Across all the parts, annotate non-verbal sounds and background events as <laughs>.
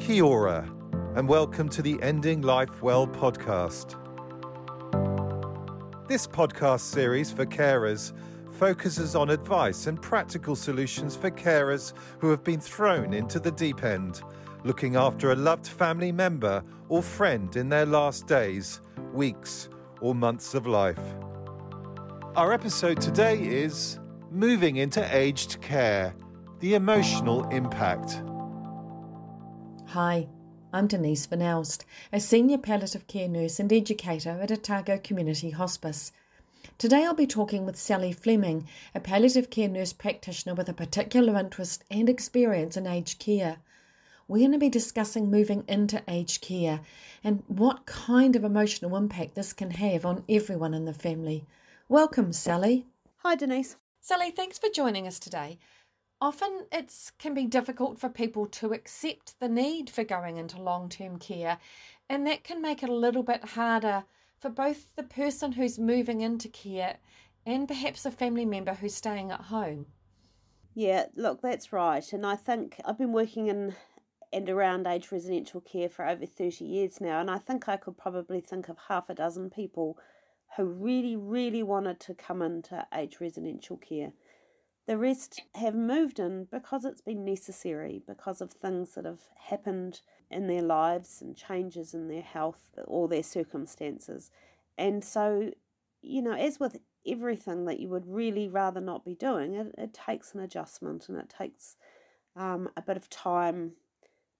Kia ora, and welcome to the Ending Life Well podcast. This podcast series for carers focuses on advice and practical solutions for carers who have been thrown into the deep end, looking after a loved family member or friend in their last days, weeks, or months of life. Our episode today is Moving into Aged Care The Emotional Impact. Hi, I'm Denise Van Elst, a senior palliative care nurse and educator at Otago Community Hospice. Today I'll be talking with Sally Fleming, a palliative care nurse practitioner with a particular interest and experience in aged care. We're going to be discussing moving into aged care and what kind of emotional impact this can have on everyone in the family. Welcome, Sally. Hi, Denise. Sally, thanks for joining us today. Often it can be difficult for people to accept the need for going into long term care, and that can make it a little bit harder for both the person who's moving into care and perhaps a family member who's staying at home. Yeah, look, that's right. And I think I've been working in and around age residential care for over 30 years now, and I think I could probably think of half a dozen people who really, really wanted to come into age residential care. The rest have moved in because it's been necessary, because of things that have happened in their lives and changes in their health or their circumstances. And so, you know, as with everything that you would really rather not be doing, it, it takes an adjustment and it takes um, a bit of time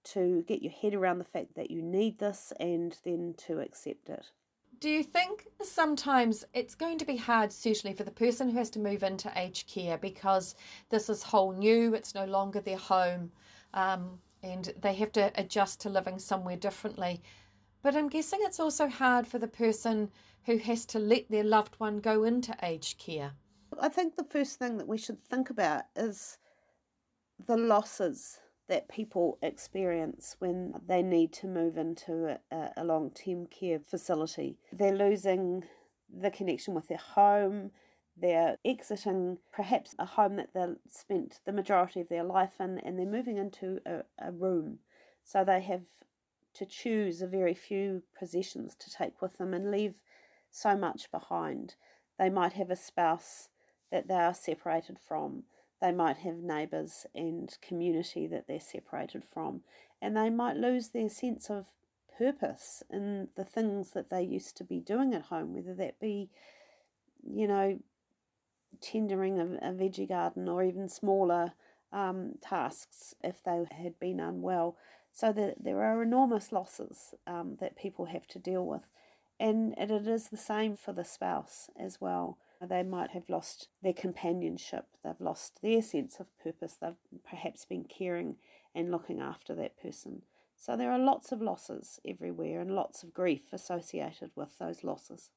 to get your head around the fact that you need this and then to accept it. Do you think sometimes it's going to be hard, certainly for the person who has to move into aged care because this is whole new, it's no longer their home, um, and they have to adjust to living somewhere differently? But I'm guessing it's also hard for the person who has to let their loved one go into aged care. I think the first thing that we should think about is the losses that people experience when they need to move into a, a long term care facility. They're losing the connection with their home, they're exiting perhaps a home that they've spent the majority of their life in, and they're moving into a, a room. So they have to choose a very few possessions to take with them and leave so much behind. They might have a spouse that they are separated from. They might have neighbours and community that they're separated from, and they might lose their sense of purpose in the things that they used to be doing at home, whether that be, you know, tendering a, a veggie garden or even smaller um, tasks if they had been unwell. So that there are enormous losses um, that people have to deal with. And, and it is the same for the spouse as well. Uh, they might have lost their companionship, they've lost their sense of purpose, they've perhaps been caring and looking after that person. So there are lots of losses everywhere and lots of grief associated with those losses.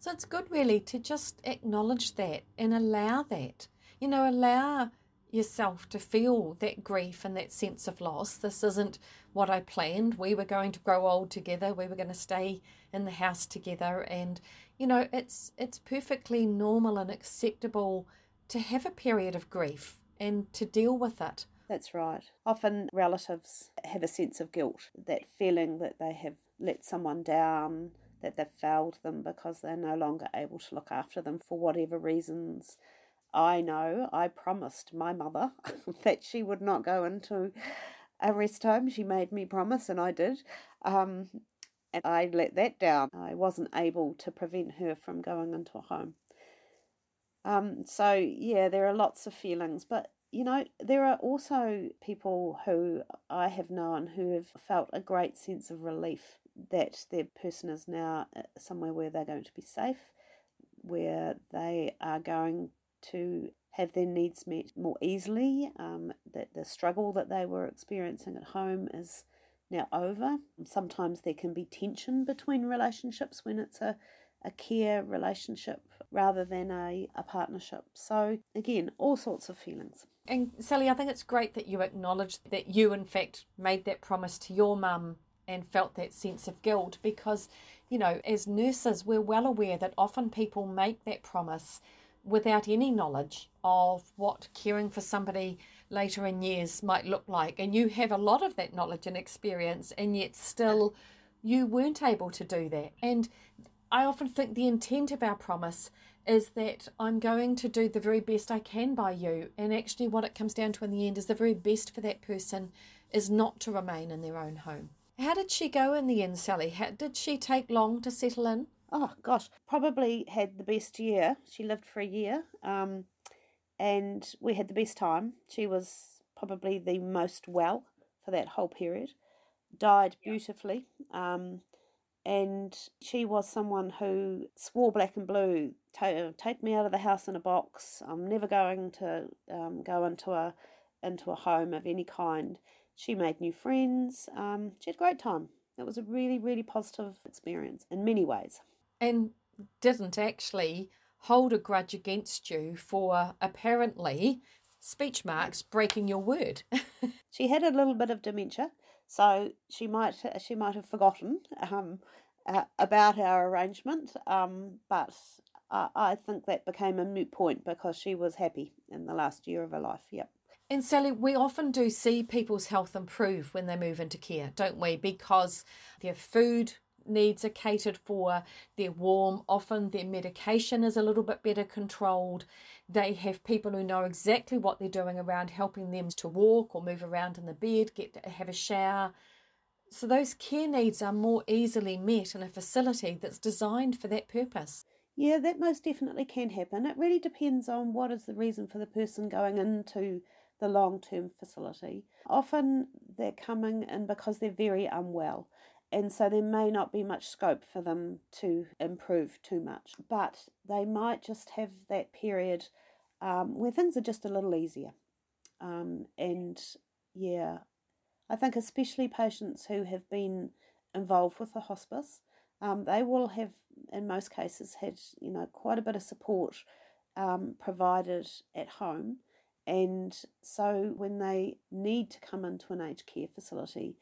So it's good, really, to just acknowledge that and allow that. You know, allow yourself to feel that grief and that sense of loss. This isn't what I planned. We were going to grow old together. We were going to stay in the house together and you know, it's it's perfectly normal and acceptable to have a period of grief and to deal with it. That's right. Often relatives have a sense of guilt, that feeling that they have let someone down, that they've failed them because they're no longer able to look after them for whatever reasons. I know I promised my mother <laughs> that she would not go into a rest home. She made me promise, and I did. Um, and I let that down. I wasn't able to prevent her from going into a home. Um, so, yeah, there are lots of feelings, but you know, there are also people who I have known who have felt a great sense of relief that their person is now uh, somewhere where they're going to be safe, where they are going to have their needs met more easily, um, that the struggle that they were experiencing at home is now over. Sometimes there can be tension between relationships when it's a, a care relationship rather than a, a partnership. So, again, all sorts of feelings. And Sally, I think it's great that you acknowledge that you, in fact, made that promise to your mum and felt that sense of guilt because, you know, as nurses, we're well aware that often people make that promise without any knowledge of what caring for somebody later in years might look like. And you have a lot of that knowledge and experience, and yet still you weren't able to do that. And I often think the intent of our promise is that I'm going to do the very best I can by you. And actually, what it comes down to in the end is the very best for that person is not to remain in their own home. How did she go in the end, Sally? How, did she take long to settle in? Oh, gosh, probably had the best year. She lived for a year um, and we had the best time. She was probably the most well for that whole period, died beautifully. Um, and she was someone who swore black and blue take me out of the house in a box. I'm never going to um, go into a into a home of any kind. She made new friends um, she had a great time. It was a really really positive experience in many ways. And didn't actually hold a grudge against you for apparently speech marks breaking your word <laughs> she had a little bit of dementia so she might she might have forgotten um, uh, about our arrangement, um, but I, I think that became a moot point because she was happy in the last year of her life. Yep. And Sally, we often do see people's health improve when they move into care, don't we? Because their food needs are catered for, they're warm, often their medication is a little bit better controlled. They have people who know exactly what they're doing around helping them to walk or move around in the bed, get have a shower. So those care needs are more easily met in a facility that's designed for that purpose. Yeah, that most definitely can happen. It really depends on what is the reason for the person going into the long term facility. Often they're coming in because they're very unwell and so there may not be much scope for them to improve too much. But they might just have that period um, where things are just a little easier. Um, and yeah, I think especially patients who have been involved with the hospice, um, they will have, in most cases, had you know quite a bit of support um, provided at home, and so when they need to come into an aged care facility,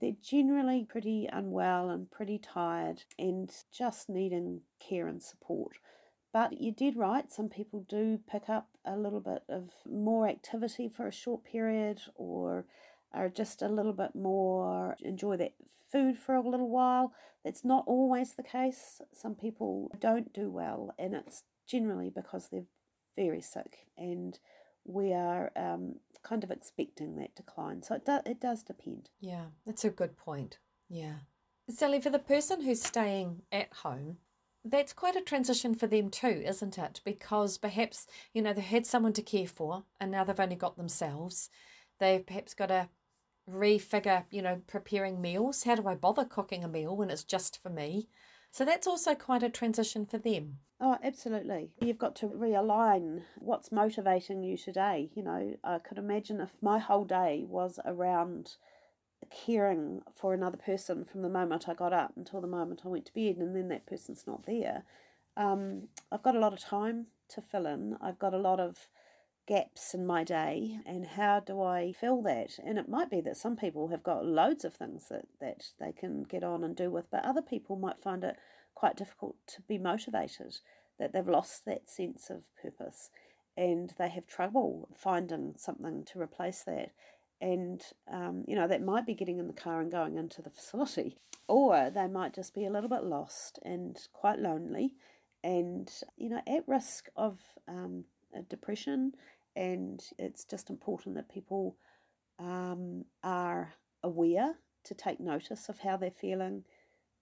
they're generally pretty unwell and pretty tired and just needing care and support. But you did right, some people do pick up a little bit of more activity for a short period or are just a little bit more enjoy that food for a little while. That's not always the case. Some people don't do well, and it's generally because they're very sick and we are um, kind of expecting that decline. So it, do, it does depend. Yeah, that's a good point. Yeah. Sally, for the person who's staying at home, that's quite a transition for them too, isn't it? Because perhaps, you know, they had someone to care for and now they've only got themselves. They've perhaps got to refigure, you know, preparing meals. How do I bother cooking a meal when it's just for me? So that's also quite a transition for them. Oh, absolutely. You've got to realign what's motivating you today. You know, I could imagine if my whole day was around caring for another person from the moment I got up until the moment I went to bed, and then that person's not there. Um, I've got a lot of time to fill in. I've got a lot of gaps in my day and how do I fill that? And it might be that some people have got loads of things that, that they can get on and do with, but other people might find it quite difficult to be motivated, that they've lost that sense of purpose and they have trouble finding something to replace that. And, um, you know, that might be getting in the car and going into the facility, <laughs> or they might just be a little bit lost and quite lonely and, you know, at risk of um, depression and it's just important that people um, are aware to take notice of how they're feeling,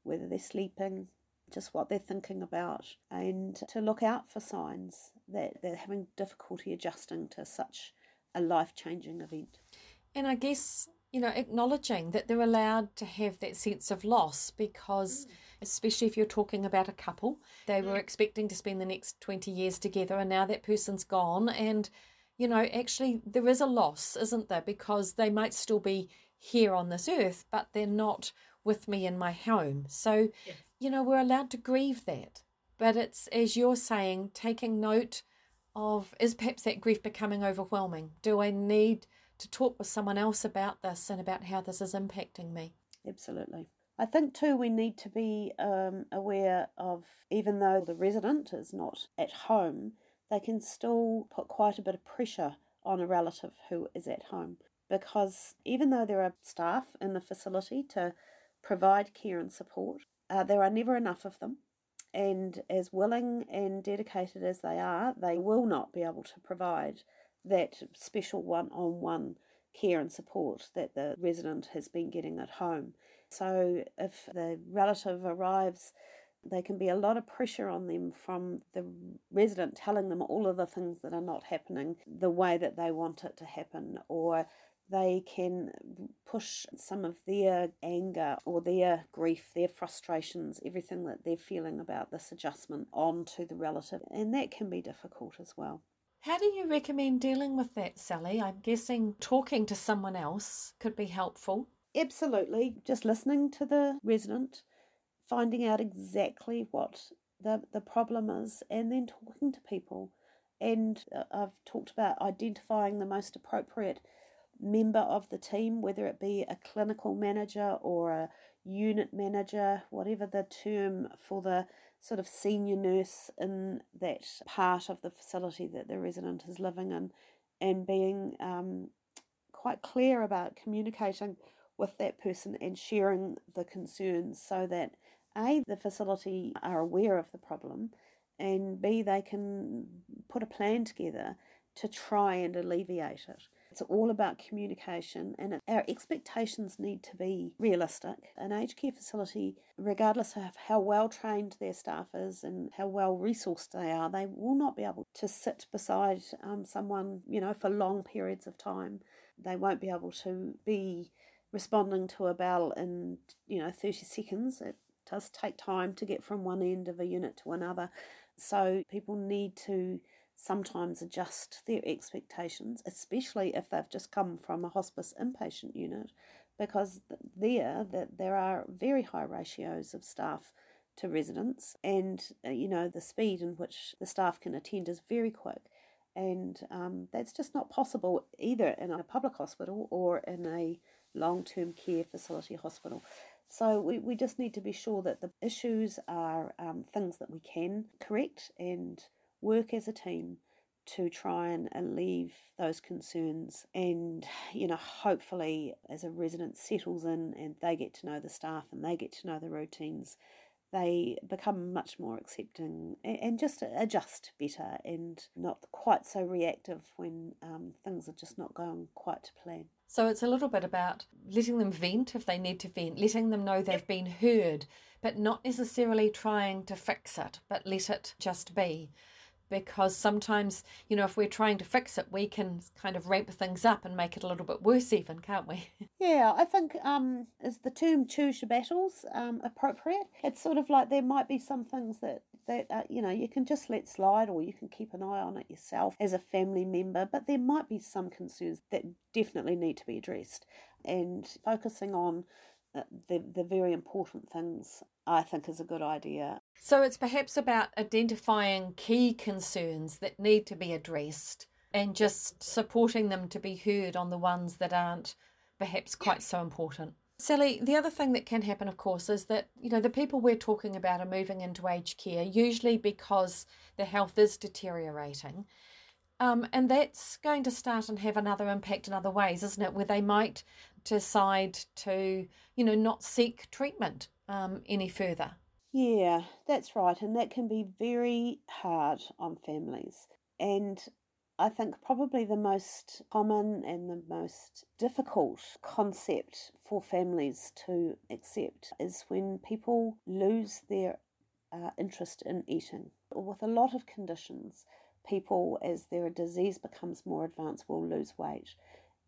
whether they're sleeping, just what they're thinking about, and to look out for signs that they're having difficulty adjusting to such a life changing event. And I guess, you know, acknowledging that they're allowed to have that sense of loss because, mm. especially if you're talking about a couple, they were mm. expecting to spend the next 20 years together and now that person's gone. And you know, actually there is a loss, isn't there? Because they might still be here on this earth, but they're not with me in my home. So, yes. you know, we're allowed to grieve that. But it's, as you're saying, taking note of is perhaps that grief becoming overwhelming? Do I need to talk with someone else about this and about how this is impacting me? Absolutely. I think too we need to be um, aware of even though the resident is not at home, they can still put quite a bit of pressure on a relative who is at home. Because even though there are staff in the facility to provide care and support, uh, there are never enough of them. And as willing and dedicated as they are, they will not be able to provide that special one on one care and support that the resident has been getting at home. So if the relative arrives, there can be a lot of pressure on them from the resident telling them all of the things that are not happening the way that they want it to happen, or they can push some of their anger or their grief, their frustrations, everything that they're feeling about this adjustment onto the relative, and that can be difficult as well. How do you recommend dealing with that, Sally? I'm guessing talking to someone else could be helpful. Absolutely. Just listening to the resident, finding out exactly what the, the problem is, and then talking to people. And uh, I've talked about identifying the most appropriate member of the team, whether it be a clinical manager or a unit manager, whatever the term for the sort of senior nurse in that part of the facility that the resident is living in and being um, quite clear about communicating with that person and sharing the concerns so that A, the facility are aware of the problem, and B, they can put a plan together to try and alleviate it. It's all about communication, and our expectations need to be realistic. An aged care facility, regardless of how well trained their staff is and how well resourced they are, they will not be able to sit beside um, someone, you know, for long periods of time. They won't be able to be responding to a bell in, you know, 30 seconds. It does take time to get from one end of a unit to another. So people need to sometimes adjust their expectations, especially if they've just come from a hospice inpatient unit, because there that there are very high ratios of staff to residents, and uh, you know the speed in which the staff can attend is very quick, and um, that's just not possible either in a public hospital or in a long-term care facility hospital. So we, we just need to be sure that the issues are um, things that we can correct and work as a team to try and alleviate those concerns and you know hopefully as a resident settles in and they get to know the staff and they get to know the routines they become much more accepting and just adjust better and not quite so reactive when um, things are just not going quite to plan. So it's a little bit about letting them vent if they need to vent, letting them know they've been heard, but not necessarily trying to fix it, but let it just be because sometimes, you know, if we're trying to fix it, we can kind of ramp things up and make it a little bit worse, even, can't we? <laughs> Yeah, I think um, is the term choose your battles um, appropriate? It's sort of like there might be some things that that uh, you know you can just let slide or you can keep an eye on it yourself as a family member but there might be some concerns that definitely need to be addressed and focusing on Uh, the the very important things I think is a good idea. So it's perhaps about identifying key concerns that need to be addressed and just supporting them to be heard on the ones that aren't perhaps quite so important. Sally, the other thing that can happen, of course, is that you know the people we're talking about are moving into aged care usually because their health is deteriorating, um, and that's going to start and have another impact in other ways, isn't it? Where they might decide to, you know, not seek treatment um, any further. Yeah, that's right. And that can be very hard on families. And I think probably the most common and the most difficult concept for families to accept is when people lose their uh, interest in eating. With a lot of conditions, people, as their disease becomes more advanced, will lose weight.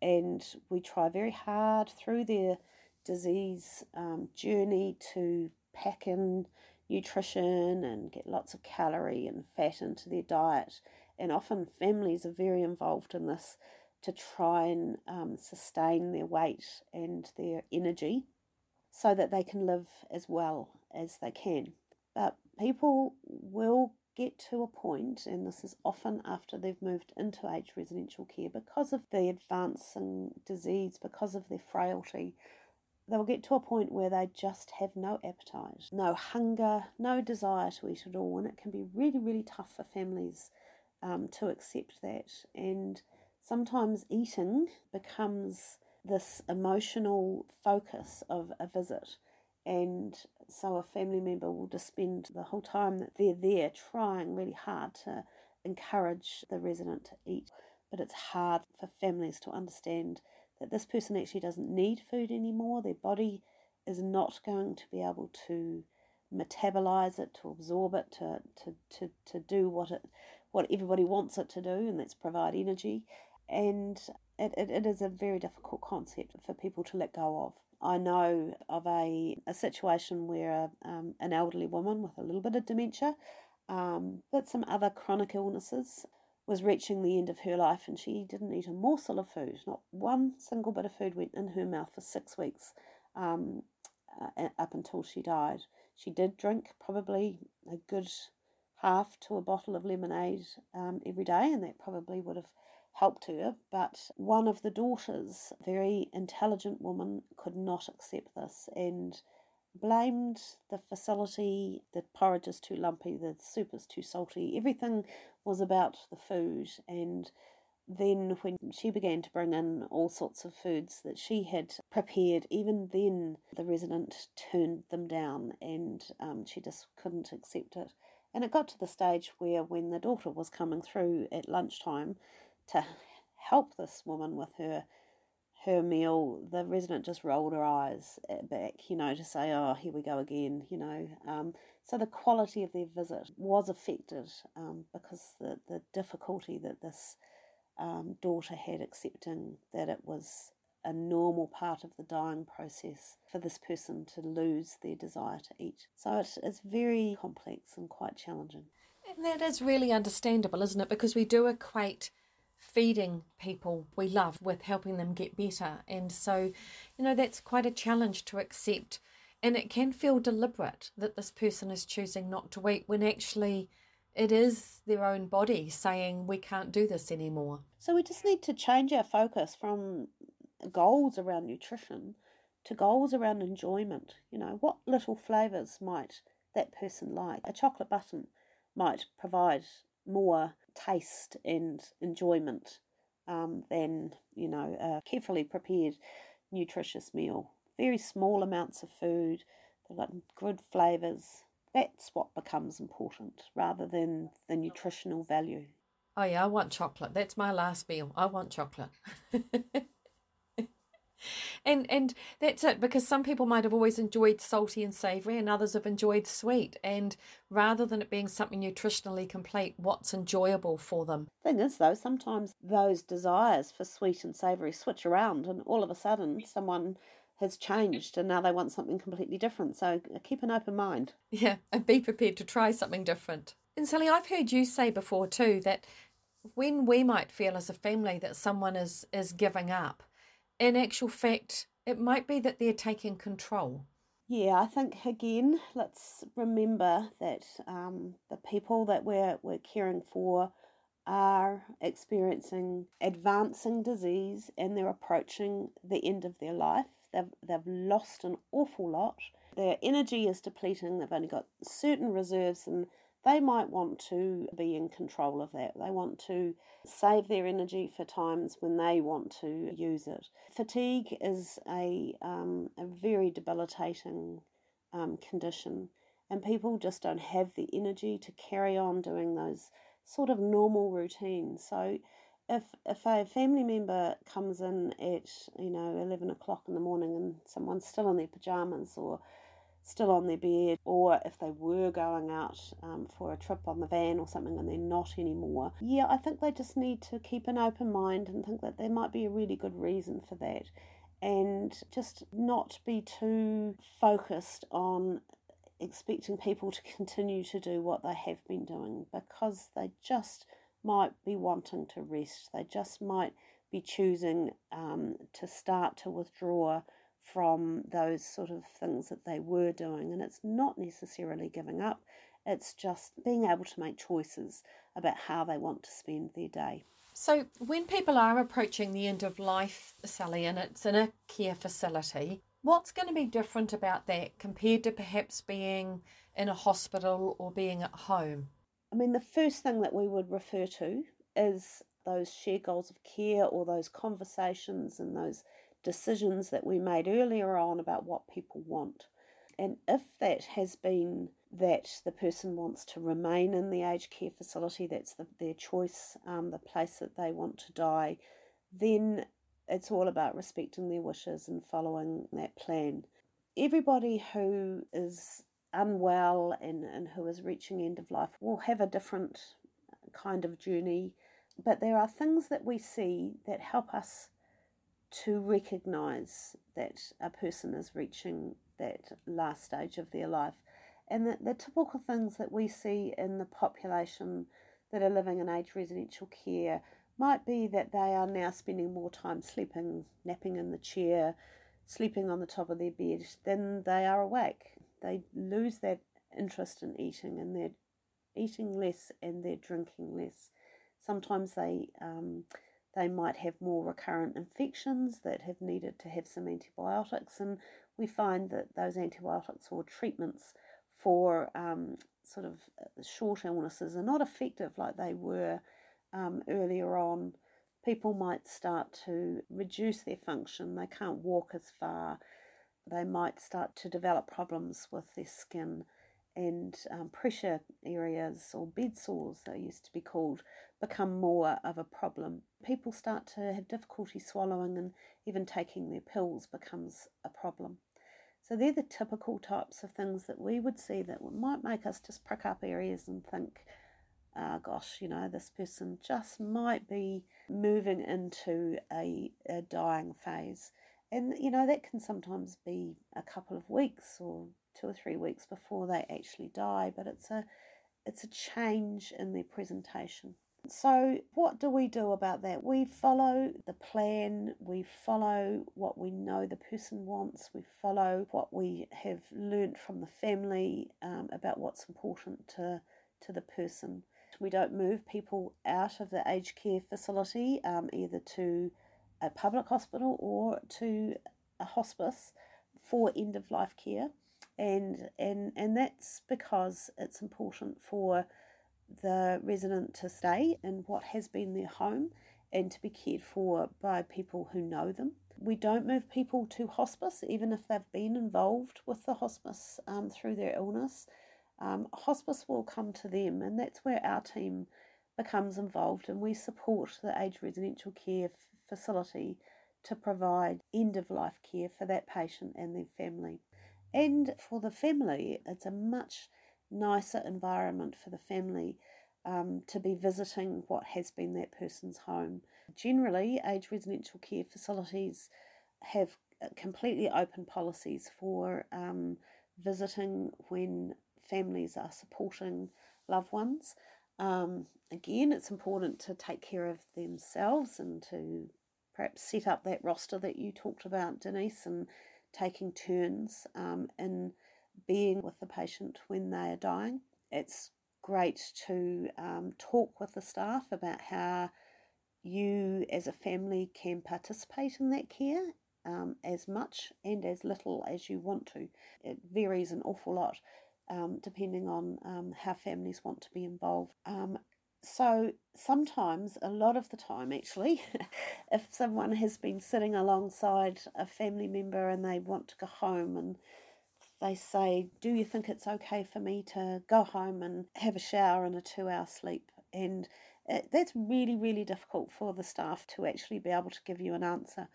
And we try very hard through their disease um, journey to pack in nutrition and get lots of calorie and fat into their diet. And often families are very involved in this to try and um, sustain their weight and their energy so that they can live as well as they can. But people will get to a point, and this is often after they've moved into aged residential care because of the advancing disease, because of their frailty, they'll get to a point where they just have no appetite, no hunger, no desire to eat at all, and it can be really, really tough for families um, to accept that. And sometimes eating becomes this emotional focus of a visit. And so a family member will just spend the whole time that they're there trying really hard to encourage the resident to eat. But it's hard for families to understand that this person actually doesn't need food anymore. Their body is not going to be able to metabolize it, to absorb it, to, to, to, to do what it what everybody wants it to do, and that's provide energy. And it, it, it is a very difficult concept for people to let go of. I know of a, a situation where um, an elderly woman with a little bit of dementia, um, but some other chronic illnesses, was reaching the end of her life and she didn't eat a morsel of food. Not one single bit of food went in her mouth for six weeks um, uh, up until she died. She did drink probably a good half to a bottle of lemonade um, every day, and that probably would have helped her. But one of the daughters, very intelligent woman, could not accept this and blamed the facility. The porridge is too lumpy, the soup is too salty. Everything was about the food and then when she began to bring in all sorts of foods that she had prepared, even then the resident turned them down and um, she just couldn't accept it. And it got to the stage where, when the daughter was coming through at lunchtime to help this woman with her her meal, the resident just rolled her eyes back, you know, to say, "Oh, here we go again," you know. Um, so the quality of their visit was affected um, because the the difficulty that this um, daughter had accepting that it was a normal part of the dying process for this person to lose their desire to eat. So it, it's very complex and quite challenging. And that is really understandable, isn't it? Because we do equate feeding people we love with helping them get better. And so, you know, that's quite a challenge to accept. And it can feel deliberate that this person is choosing not to eat when actually it is their own body saying we can't do this anymore. So we just need to change our focus from goals around nutrition to goals around enjoyment. You know, what little flavours might that person like? A chocolate button might provide more taste and enjoyment um, than, you know, a carefully prepared, nutritious meal. Very small amounts of food, they've got good flavours, that's what becomes important rather than the nutritional value. Oh, yeah, I want chocolate. That's my last meal. I want chocolate. <laughs> and and that's it because some people might have always enjoyed salty and savory and others have enjoyed sweet and rather than it being something nutritionally complete what's enjoyable for them thing is though sometimes those desires for sweet and savory switch around and all of a sudden someone has changed and now they want something completely different. So uh, keep an open mind. Yeah, and be prepared to try something different. And Sally, I've heard you say before too that when we might feel as a family that someone is is giving up, in actual fact, it might be that they're taking control. Yeah, I think again, let's remember that um, the people that we're we're caring for are experiencing advancing disease and they're approaching the end of their life They've, they've lost an awful lot. Their energy is depleting. They've only got certain reserves, and they might want to be in control of that. They want to save their energy for times when they want to use it. Fatigue is a, um, a very debilitating um, condition, and people just don't have the energy to carry on doing those sort of normal routines. So if if a family member comes in at you know eleven o'clock in the morning and someone's still in their pajamas or still on their bed, or if they were going out um, for a trip on the van or something and they're not anymore, yeah, I think they just need to keep an open mind and think that there might be a really good reason for that, and just not be too focused on expecting people to <laughs> continue to do what they have been doing because they just might be wanting to rest. They just might be choosing um, to start to withdraw from those sort of things that they were doing. And it's not necessarily giving up, it's just being able to make choices about how they want to spend their day. So, when people are approaching the end of life, Sally, and it's in a care facility, what's going to be different about that compared to perhaps being in a hospital or being at home? I mean, the first thing that we would refer to is those shared goals of care or those conversations and those decisions that we made earlier on about what people want. And if that has been that the person wants to remain in the aged care facility, that's the, their choice, um, the place that they want to die, then it's all about respecting their wishes and following that plan. Everybody who is unwell and, and who is reaching end of life will have a different kind of journey, but there are things that we see that help us to recognize that a person is reaching that last stage of their life. And the, the typical things that we see in the population that are living in aged residential care might be that they are now spending more time sleeping, napping in the chair, sleeping on the top of their bed than they are awake. They lose that interest in eating and they're eating less and they're drinking less. Sometimes they um, they might have more recurrent infections that have needed to have some antibiotics, and we find that those antibiotics or treatments for um, sort of uh, short illnesses are not effective like they were um, earlier on. People might start to reduce their function, they can't walk as far, they might start to develop problems with their skin and um, pressure areas or bed sores, they used to be called, become more of a problem. People start to have difficulty swallowing, and even taking their pills becomes a problem. So, they're the typical types of things that we would see that might make us just prick up areas and think, oh, gosh, you know, this person just might be moving into a, a dying phase. And, you know, that can sometimes be a couple of weeks or two or three weeks before they actually die, but it's a it's a change in their presentation. So, what do we do about that? We follow the plan, we follow what we know the person wants, we follow what we have learnt from the family um, about what's important to, to the person. We don't move people out of the aged care facility um, either to a public hospital or to a hospice for end of life care and and and that's because it's important for the resident to stay in what has been their home and to be cared for by people who know them. We don't move people to hospice, even if they've been involved with the hospice um, through their illness. Um, hospice will come to them, and that's where our team becomes involved, and we support the aged residential care facility to provide end of life care for that patient and their family. And for the family, it's a much nicer environment for the family um, to be visiting what has been that person's home. Generally, aged residential care facilities have uh, completely open policies for um, visiting when families are supporting loved ones. Um, again, it's important to take care of themselves and to perhaps set up that roster that you talked about, Denise, and taking turns um, in being with the patient when they are dying. It's great to um, talk with the staff about how you as a family can participate in that care um, as much and as little as you want to. It varies an awful lot um, depending on um, how families want to be involved. Um, so sometimes, a lot of the time actually, <laughs> if someone has been sitting alongside a family member and they want to go home and they say, Do you think it's okay for me to go home and have a shower and a two hour sleep? And it, that's really, really difficult for the staff to actually be able to give you an answer.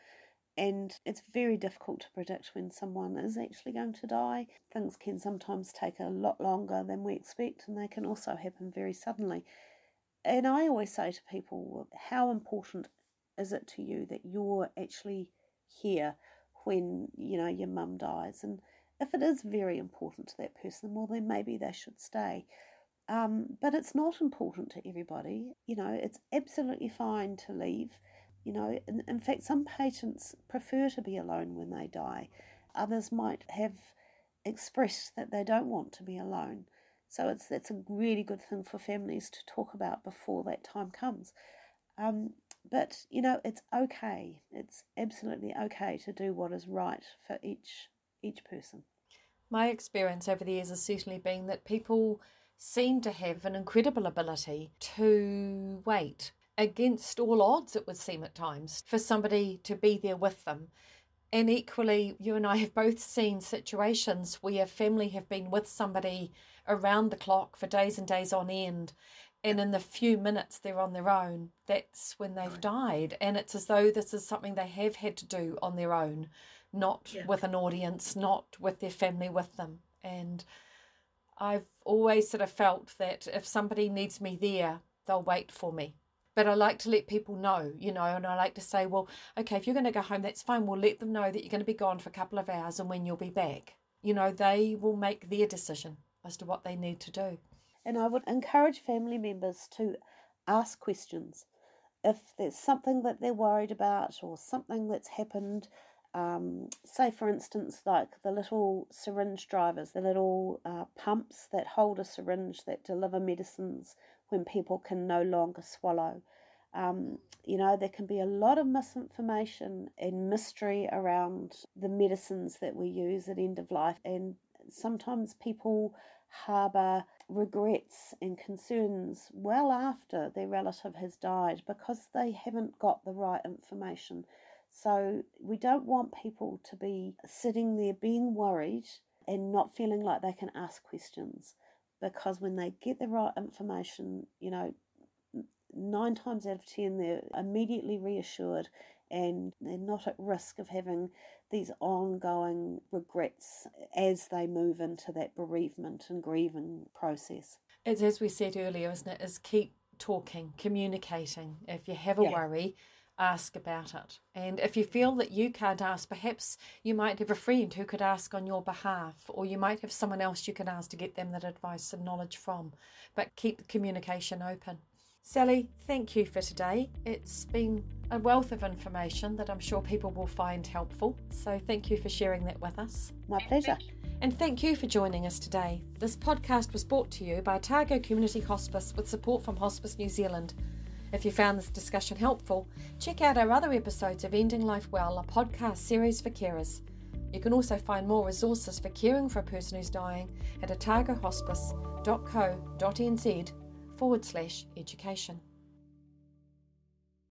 And it's very difficult to predict when someone is actually going to die. Things can sometimes take a lot longer than we expect, and they can also happen very suddenly. And I always say to people, how important is it to you that you're actually here when, you know, your mum dies? And if it is very important to that person, well, then maybe they should stay. Um, but it's not important to everybody. You know, it's absolutely fine to leave. You know, in, in fact, some patients prefer to be alone when they die. Others might have expressed that they don't want to be alone. So it's that's a really good thing for families to talk about before that time comes. Um, but you know, it's okay. It's absolutely okay to do what is right for each each person. My experience over the years has certainly been that people seem to have an incredible ability to wait against all odds, it would seem at times, for somebody to be there with them. And equally, you and I have both seen situations where family have been with somebody around the clock for days and days on end. And in the few minutes they're on their own, that's when they've died. And it's as though this is something they have had to do on their own, not yeah. with an audience, not with their family with them. And I've always sort of felt that if somebody needs me there, they'll wait for me. But I like to let people know, you know, and I like to say, well, okay, if you're going to go home, that's fine. We'll let them know that you're going to be gone for a couple of hours and when you'll be back. You know, they will make their decision as to what they need to do. And I would encourage family members to ask questions. If there's something that they're worried about or something that's happened, um, say for instance, like the little syringe drivers, the little uh, pumps that hold a syringe that deliver medicines when people can no longer swallow. Um, you know, there can be a lot of misinformation and mystery around the medicines that we use at end of life, and sometimes people harbour regrets and concerns well after their relative has died because they haven't got the right information. So, we don't want people to be sitting there being worried and not feeling like they can ask questions because when they get the right information, you know, nine times out of ten, they're immediately reassured and they're not at risk of having these ongoing regrets as they move into that bereavement and grieving process. It's as we said earlier, isn't it? Is keep talking, communicating. If you have a yeah. worry, ask about it. And if you feel that you can't ask, perhaps you might have a friend who could ask on your behalf, or you might have someone else you can ask to get them that advice and knowledge from. But keep the communication open. Sally, thank you for today. It's been a wealth of information that I'm sure people will find helpful. So thank you for sharing that with us. My pleasure. And thank you for joining us today. This podcast was brought to you by Otago Community Hospice with support from Hospice New Zealand. If you found this discussion helpful, check out our other episodes of Ending Life Well, a podcast series for carers. You can also find more resources for caring for a person who's dying at otagohospice.co.nz forward slash education.